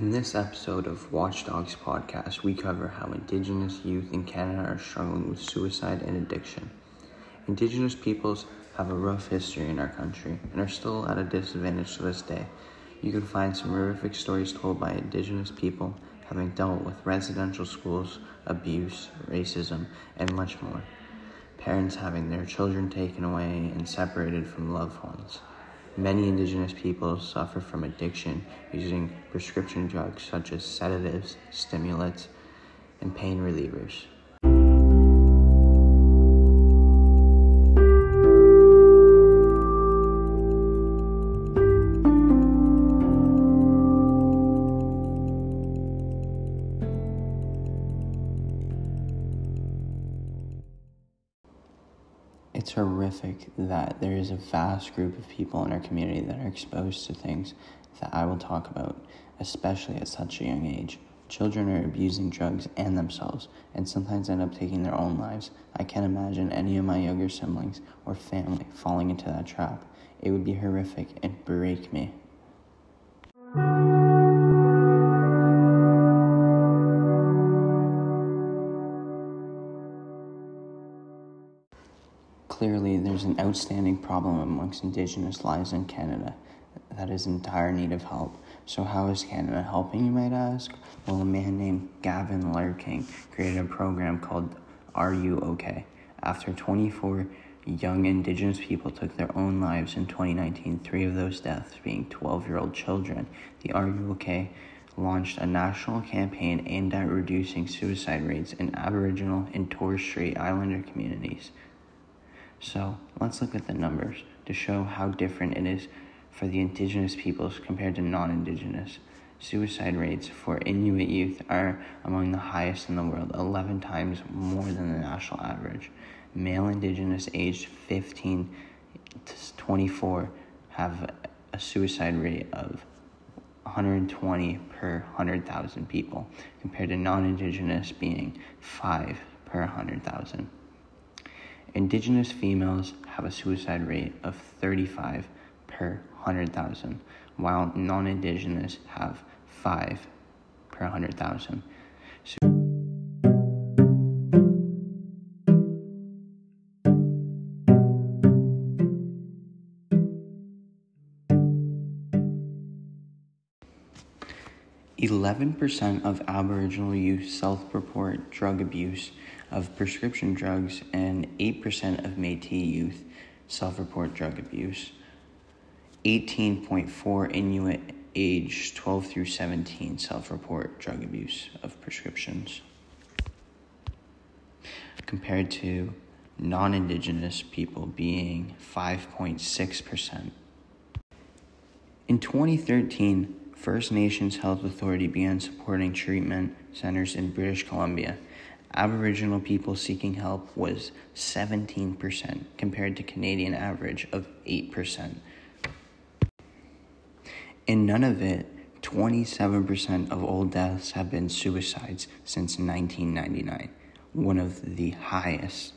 In this episode of Watchdogs podcast, we cover how Indigenous youth in Canada are struggling with suicide and addiction. Indigenous peoples have a rough history in our country and are still at a disadvantage to this day. You can find some horrific stories told by Indigenous people having dealt with residential schools, abuse, racism, and much more. Parents having their children taken away and separated from loved ones. Many indigenous people suffer from addiction using prescription drugs such as sedatives, stimulants, and pain relievers. It's horrific that there is a vast group of people in our community that are exposed to things that I will talk about, especially at such a young age. Children are abusing drugs and themselves, and sometimes end up taking their own lives. I can't imagine any of my younger siblings or family falling into that trap. It would be horrific and break me. Clearly, there's an outstanding problem amongst Indigenous lives in Canada that is in dire need of help. So, how is Canada helping, you might ask? Well, a man named Gavin Larkin created a program called Are You OK? After 24 young Indigenous people took their own lives in 2019, three of those deaths being 12 year old children, the Are You OK? launched a national campaign aimed at reducing suicide rates in Aboriginal and Torres Strait Islander communities. So let's look at the numbers to show how different it is for the indigenous peoples compared to non indigenous. Suicide rates for Inuit youth are among the highest in the world, 11 times more than the national average. Male indigenous aged 15 to 24 have a suicide rate of 120 per 100,000 people, compared to non indigenous being 5 per 100,000. Indigenous females have a suicide rate of 35 per 100,000, while non Indigenous have 5 per 100,000. So 11% of Aboriginal youth self report drug abuse of prescription drugs, and 8% of Metis youth self report drug abuse. 18.4 Inuit age 12 through 17 self report drug abuse of prescriptions. Compared to non Indigenous people being 5.6%. In 2013, First Nations Health Authority began supporting treatment centers in British Columbia. Aboriginal people seeking help was 17% compared to Canadian average of 8%. In Nunavut, 27% of all deaths have been suicides since 1999, one of the highest,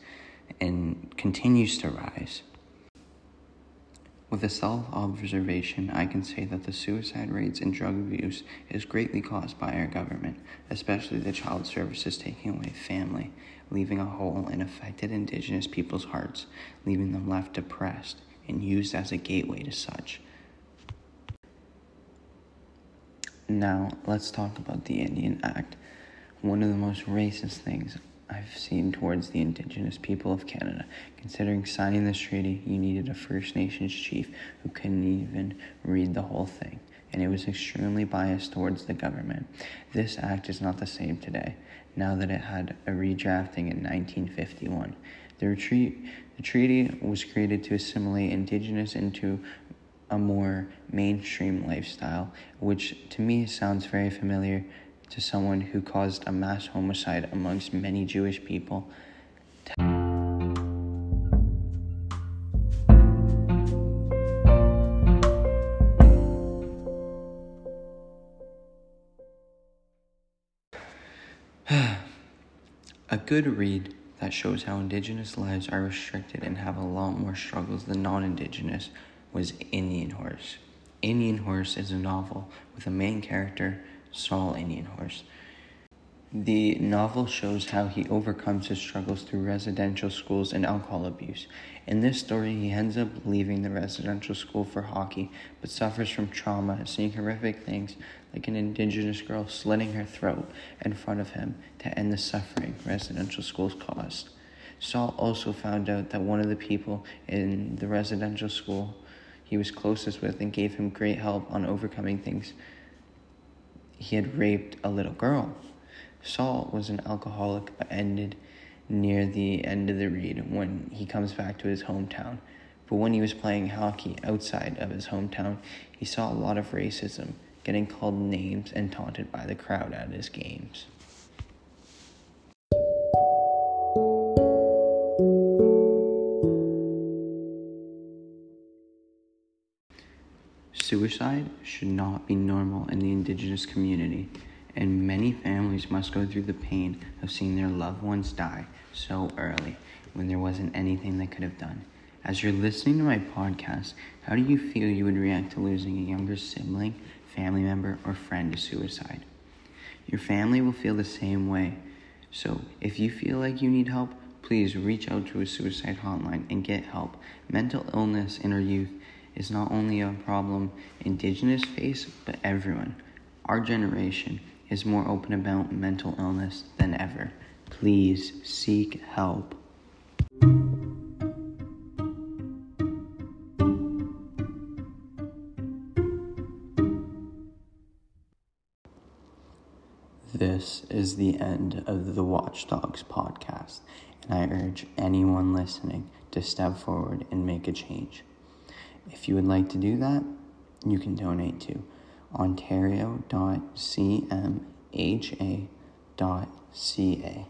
and continues to rise. With a self observation, I can say that the suicide rates and drug abuse is greatly caused by our government, especially the child services taking away family, leaving a hole in affected Indigenous people's hearts, leaving them left depressed and used as a gateway to such. Now, let's talk about the Indian Act, one of the most racist things I've seen towards the Indigenous people of Canada. Considering signing this treaty, you needed a First Nations chief who couldn't even read the whole thing, and it was extremely biased towards the government. This act is not the same today, now that it had a redrafting in 1951. The, retreat, the treaty was created to assimilate Indigenous into a more mainstream lifestyle, which to me sounds very familiar to someone who caused a mass homicide amongst many Jewish people. a good read that shows how Indigenous lives are restricted and have a lot more struggles than non Indigenous was Indian Horse. Indian Horse is a novel with a main character Saul Indian Horse. The novel shows how he overcomes his struggles through residential schools and alcohol abuse. In this story, he ends up leaving the residential school for hockey, but suffers from trauma, seeing horrific things like an indigenous girl slitting her throat in front of him to end the suffering residential schools caused. Saul also found out that one of the people in the residential school he was closest with and gave him great help on overcoming things. He had raped a little girl. Saul was an alcoholic but ended near the end of the read when he comes back to his hometown. But when he was playing hockey outside of his hometown, he saw a lot of racism, getting called names and taunted by the crowd at his games. Suicide should not be normal in the Indigenous community and many families must go through the pain of seeing their loved ones die so early when there wasn't anything they could have done. As you're listening to my podcast, how do you feel you would react to losing a younger sibling, family member, or friend to suicide? Your family will feel the same way. So, if you feel like you need help, please reach out to a suicide hotline and get help. Mental illness in our youth is not only a problem Indigenous face, but everyone. Our generation is more open about mental illness than ever. Please seek help. This is the end of the Watchdogs podcast, and I urge anyone listening to step forward and make a change. If you would like to do that, you can donate to ontario.cmha.ca.